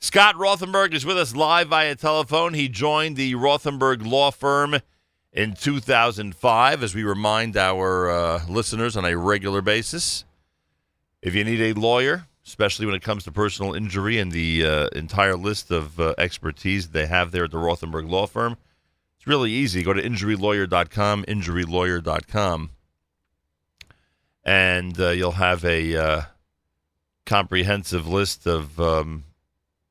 Scott Rothenberg is with us live via telephone. He joined the Rothenberg Law Firm in 2005, as we remind our uh, listeners on a regular basis. If you need a lawyer, especially when it comes to personal injury and the uh, entire list of uh, expertise they have there at the Rothenberg Law Firm, it's really easy. Go to injurylawyer.com, injurylawyer.com, and uh, you'll have a uh, comprehensive list of um,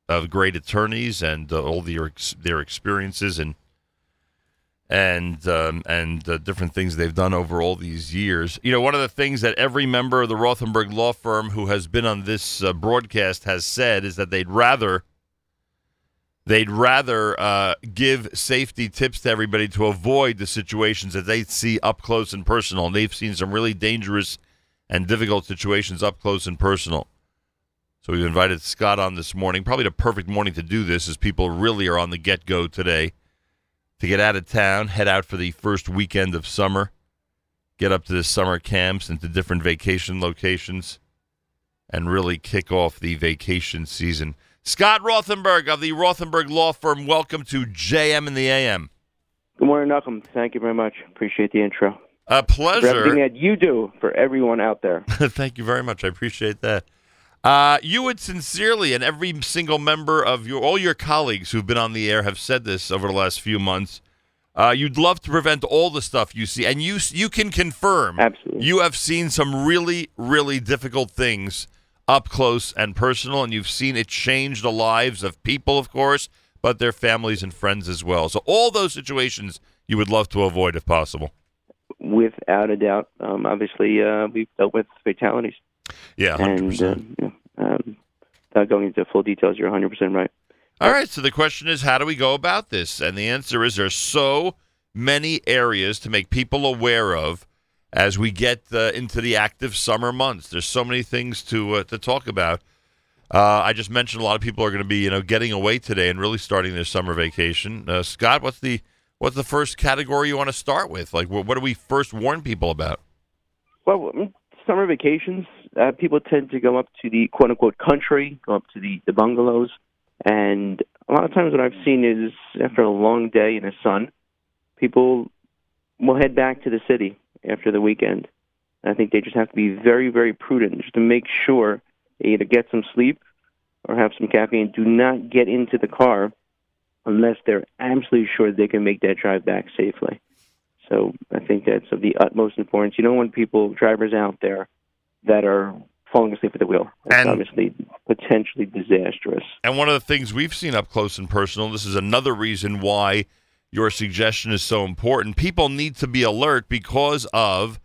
of great attorneys and uh, all their their experiences and and um, and uh, different things they've done over all these years. You know, one of the things that every member of the Rothenberg law firm who has been on this uh, broadcast has said is that they'd rather they'd rather uh, give safety tips to everybody to avoid the situations that they see up close and personal. And they've seen some really dangerous and difficult situations up close and personal. So we've invited Scott on this morning. Probably the perfect morning to do this, as people really are on the get go today to get out of town, head out for the first weekend of summer, get up to the summer camps and to different vacation locations, and really kick off the vacation season. Scott Rothenberg of the Rothenberg Law Firm, welcome to JM in the AM. Good morning, Nachum. Thank you very much. Appreciate the intro. A pleasure. For everything that you do for everyone out there. Thank you very much. I appreciate that. Uh, you would sincerely, and every single member of your, all your colleagues who've been on the air have said this over the last few months. Uh, you'd love to prevent all the stuff you see, and you you can confirm. Absolutely. You have seen some really, really difficult things up close and personal, and you've seen it change the lives of people, of course, but their families and friends as well. So all those situations you would love to avoid if possible. Without a doubt. Um, obviously, uh, we've dealt with fatalities. Yeah, 100%. And uh, um, without going into full details, you're 100% right. All right. So the question is, how do we go about this? And the answer is there's so many areas to make people aware of as we get uh, into the active summer months. There's so many things to uh, to talk about. Uh, I just mentioned a lot of people are going to be, you know, getting away today and really starting their summer vacation. Uh, Scott, what's the what's the first category you want to start with? Like, what, what do we first warn people about? Well, summer vacations, uh, people tend to go up to the quote unquote country, go up to the, the bungalows. And a lot of times, what I've seen is after a long day in the sun, people will head back to the city after the weekend. I think they just have to be very, very prudent just to make sure they either get some sleep or have some caffeine. Do not get into the car unless they're absolutely sure they can make that drive back safely. So I think that's of the utmost importance. You don't want people, drivers out there, that are falling asleep at the wheel. That's And- obviously potentially disastrous. And one of the things we've seen up close and personal, this is another reason why your suggestion is so important. People need to be alert because of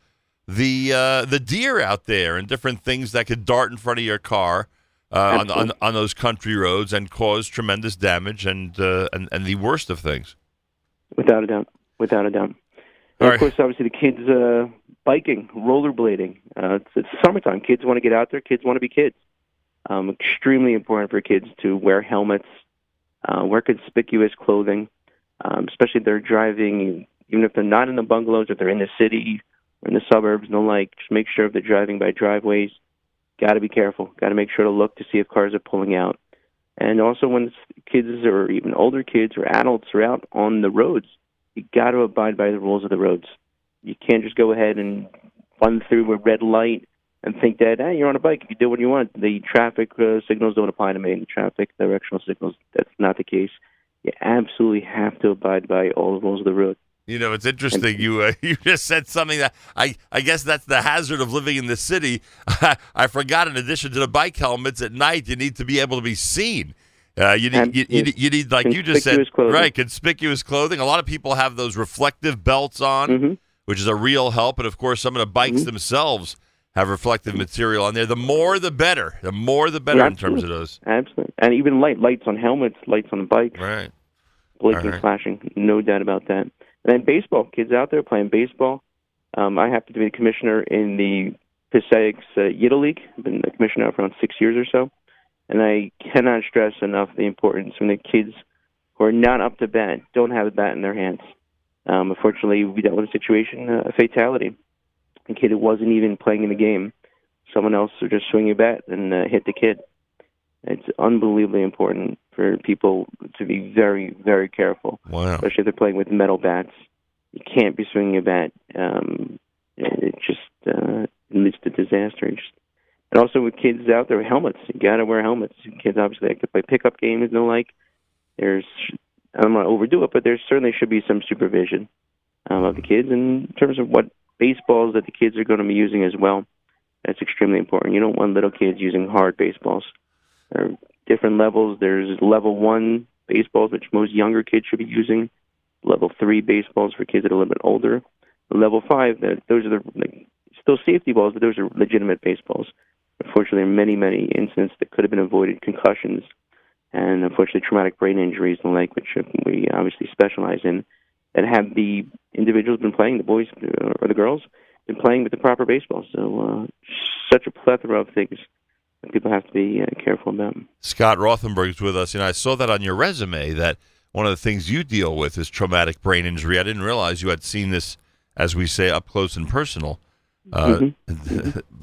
the uh, the deer out there and different things that could dart in front of your car uh, on, on on those country roads and cause tremendous damage and uh, and and the worst of things. Without a doubt. Without a doubt. All And right. of course, obviously, the kids uh, biking, rollerblading. Uh, it's, it's summertime. Kids want to get out there. Kids want to be kids. Um, extremely important for kids to wear helmets, uh, wear conspicuous clothing, um, especially if they're driving, even if they're not in the bungalows, if they're in the city or in the suburbs and the like. Just make sure if they're driving by driveways, got to be careful. Got to make sure to look to see if cars are pulling out. And also, when kids or even older kids or adults are out on the roads, you got to abide by the rules of the roads. You can't just go ahead and run through a red light and think that hey, you're on a bike. You do what you want, the traffic uh, signals don't apply to me. The traffic directional signals, that's not the case. You absolutely have to abide by all the rules of the road. You know, it's interesting. You uh, you just said something that I I guess that's the hazard of living in the city. I forgot. In addition to the bike helmets, at night you need to be able to be seen. Uh, you need you, you, need- you need like you just said clothing. right conspicuous clothing. A lot of people have those reflective belts on, Mhm. Which is a real help. And of course, some of the bikes Mm-hmm. themselves have reflective material on there. The more, the better. The more, the better Yeah, in terms of those. Absolutely, and even light lights on helmets, lights on bikes. Right. blinking, right. flashing, no doubt about that. And then baseball, kids out there playing baseball. Um, I happen to be the commissioner in the Passaics uh, Yiddle League. I've been the commissioner for around six years or so, and I cannot stress enough the importance when the kids who are not up to bat don't have a bat in their hands. Um, unfortunately, we dealt with a situation, uh, a fatality. A kid who wasn't even playing in the game, someone else would just swing a bat and uh, hit the kid. It's unbelievably important for people to be very, very careful, Wow. especially if they're playing with metal bats. You can't be swinging a bat. Um, it just uh, leads to disaster. It just, and also with kids out there, with helmets. You got to wear helmets. Kids obviously like to play pickup games and the like. There's, I don't want to overdo it, but there certainly should be some supervision um, of the kids in terms of what baseballs that the kids are going to be using as well. That's extremely important. You don't want little kids using hard baseballs. There are different levels. There's level one baseballs, which most younger kids should be using. Level three baseballs for kids that are a little bit older. Level five, that those are the like, still safety balls, but those are legitimate baseballs. Unfortunately, there are many, many incidents that could have been avoided, concussions, and unfortunately traumatic brain injuries and the like, which we obviously specialize in, and have the individuals been playing, the boys or the girls, been playing with the proper baseball. So, uh, such a plethora of things that people have to be uh, careful about. Scott Rothenberg's with us. and I saw that on your resume that one of the things you deal with is traumatic brain injury. I didn't realize you had seen this, as we say, up close and personal. Uh,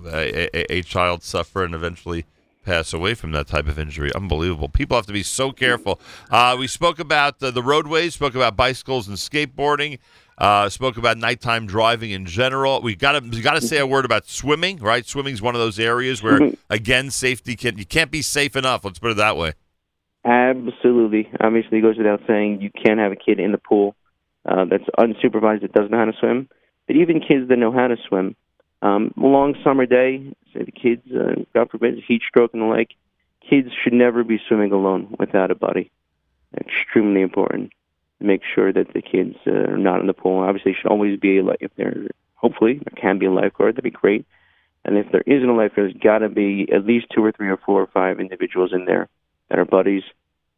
a, a, a child suffer and eventually pass away from that type of injury. Unbelievable. People have to be so careful. Uh, we spoke about uh, the roadways, spoke about bicycles and skateboarding. Uh, spoke about nighttime driving in general. We got to we got to say a word about swimming, right? Swimming is one of those areas where, again, safety can you can't be safe enough. Let's put it that way. Absolutely. Obviously, it goes without saying you can't have a kid in the pool uh, that's unsupervised that doesn't know how to swim. But even kids that know how to swim, um, a long summer day, the kids, uh, God forbid, heat stroke and the like, kids should never be swimming alone without a buddy. Extremely important to make sure that the kids uh, are not in the pool. Obviously, should always be like li- if there, hopefully, there can be a lifeguard. That'd be great. And if there isn't a lifeguard, there's got to be at least two or three or four or five individuals in there that are buddies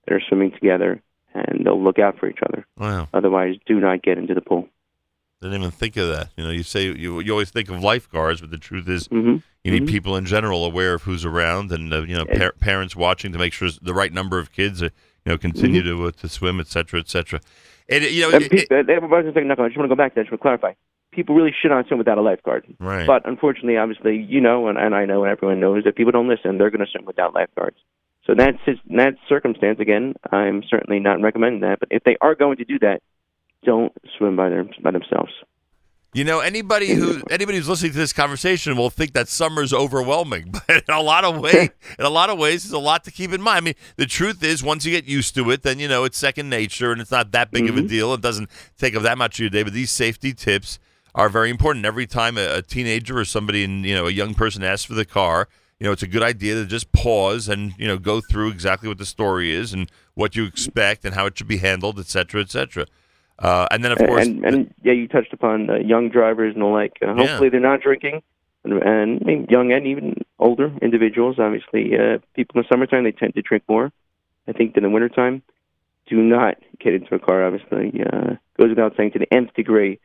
that are swimming together, and they'll look out for each other. Wow. Otherwise, do not get into the pool. Didn't even think of that. You know, you say you you always think of lifeguards, but the truth is, hmm you need Mhm. people in general aware of who's around, and uh, you know, par- parents watching to make sure the right number of kids, uh, you know, continue to uh, to swim, et cetera, et cetera. And you know, it- pe- it- uh, I just saying, I just want to go back to that. Just want to clarify. People really shit on swim without a lifeguard. right? But unfortunately, obviously, you know, and, and I know, and everyone knows that people don't listen. They're going to swim without lifeguards. So that's in that circumstance. Again, I'm certainly not recommending that. But if they are going to do that, don't swim by their by themselves. You know, anybody who anybody who's listening to this conversation will think that summer's overwhelming, but in a lot of ways, in a lot of ways, there's a lot to keep in mind. I mean, the truth is, once you get used to it, then you know it's second nature, and it's not that big of a mm-hmm. deal. It doesn't take up that much of your day. But these safety tips are very important. Every time a, a teenager or somebody, in, you know, a young person asks for the car, you know, it's a good idea to just pause and you know go through exactly what the story is and what you expect and how it should be handled, et cetera, et cetera. Uh, and then, of course, and, and yeah, you touched upon uh, young drivers and the like. Uh, Yeah. hopefully, they're not drinking, and, and I mean, young and even older individuals. Obviously, uh, people in the summertime they tend to drink more, I think, than in the wintertime. Do not get into a car. Obviously, uh, goes without saying to the nth degree.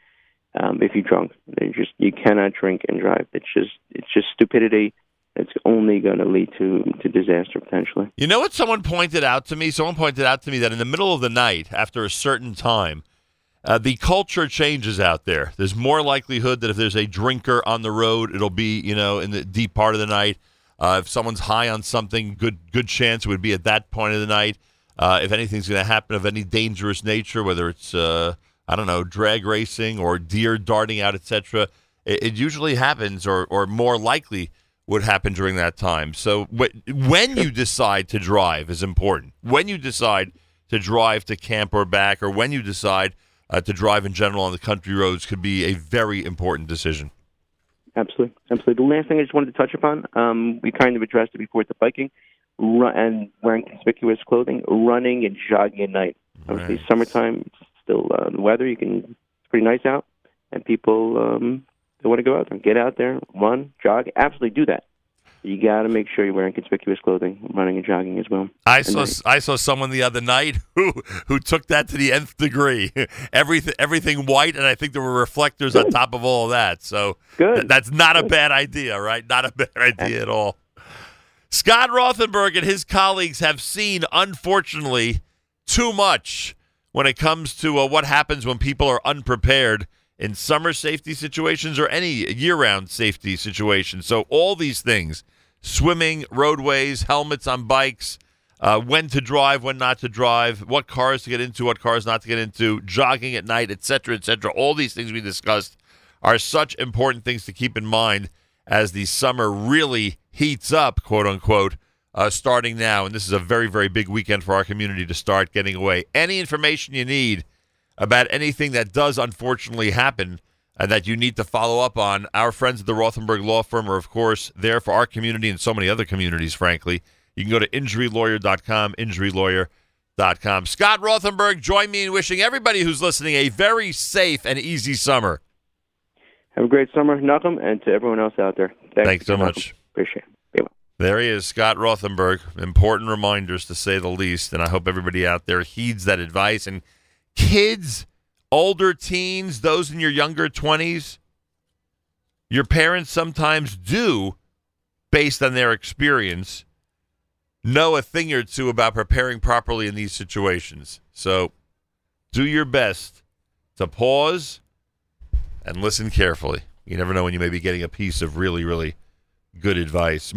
Um, if you're drunk, they just you cannot drink and drive. It's just it's just stupidity. It's only going to lead to to disaster potentially. You know what someone pointed out to me? Someone pointed out to me that in the middle of the night, after a certain time, uh, the culture changes out there. There's more likelihood that if there's a drinker on the road, it'll be you know in the deep part of the night. Uh, if someone's high on something, good good chance it would be at that point of the night. Uh, if anything's going to happen of any dangerous nature, whether it's uh, I don't know drag racing or deer darting out, etc., it, it usually happens, or or more likely would happen during that time. So wh- when you decide to drive is important. When you decide to drive to camp or back, or when you decide uh, to drive in general on the country roads, could be a very important decision. Absolutely, absolutely. The last thing I just wanted to touch upon, um, we kind of addressed it before at the biking, run, and wearing conspicuous clothing, running and jogging at night. Obviously, Right. summertime, it's still uh, the weather. You can it's pretty nice out, and people um, they want to go out there, get out there, run, jog. Absolutely, do that. You got to make sure you're wearing conspicuous clothing, running and jogging as well. I saw they- I saw someone the other night who who took that to the nth degree. everything everything white, and I think there were reflectors on top of all of that. So Good. th- that's not a bad idea, right? Not a bad idea at all. Scott Rothenberg and his colleagues have seen, unfortunately, too much when it comes to uh, what happens when people are unprepared in summer safety situations or any year-round safety situations. So all these things swimming, roadways, helmets on bikes, uh, when to drive, when not to drive, what cars to get into, what cars not to get into, jogging at night, etc., etc. All these things we discussed are such important things to keep in mind as the summer really heats up, quote unquote, uh, starting now. And this is a very, very big weekend for our community to start getting away. Any information you need about anything that does unfortunately happen uh, that you need to follow up on, our friends at the Rothenberg Law Firm are, of course, there for our community and so many other communities, frankly. You can go to injurylawyer.com, injurylawyer.com. Scott Rothenberg, join me in wishing everybody who's listening a very safe and easy summer. Have a great summer, Nachum, and to everyone else out there. Thanks, Thanks so much. Appreciate it. Bye-bye. There he is, Scott Rothenberg. Important reminders, to say the least. And I hope everybody out there heeds that advice. And kids, older teens, those in your younger 20s, your parents sometimes do, based on their experience, know a thing or two about preparing properly in these situations. So do your best to pause and listen carefully. You never know when you may be getting a piece of really, really good advice.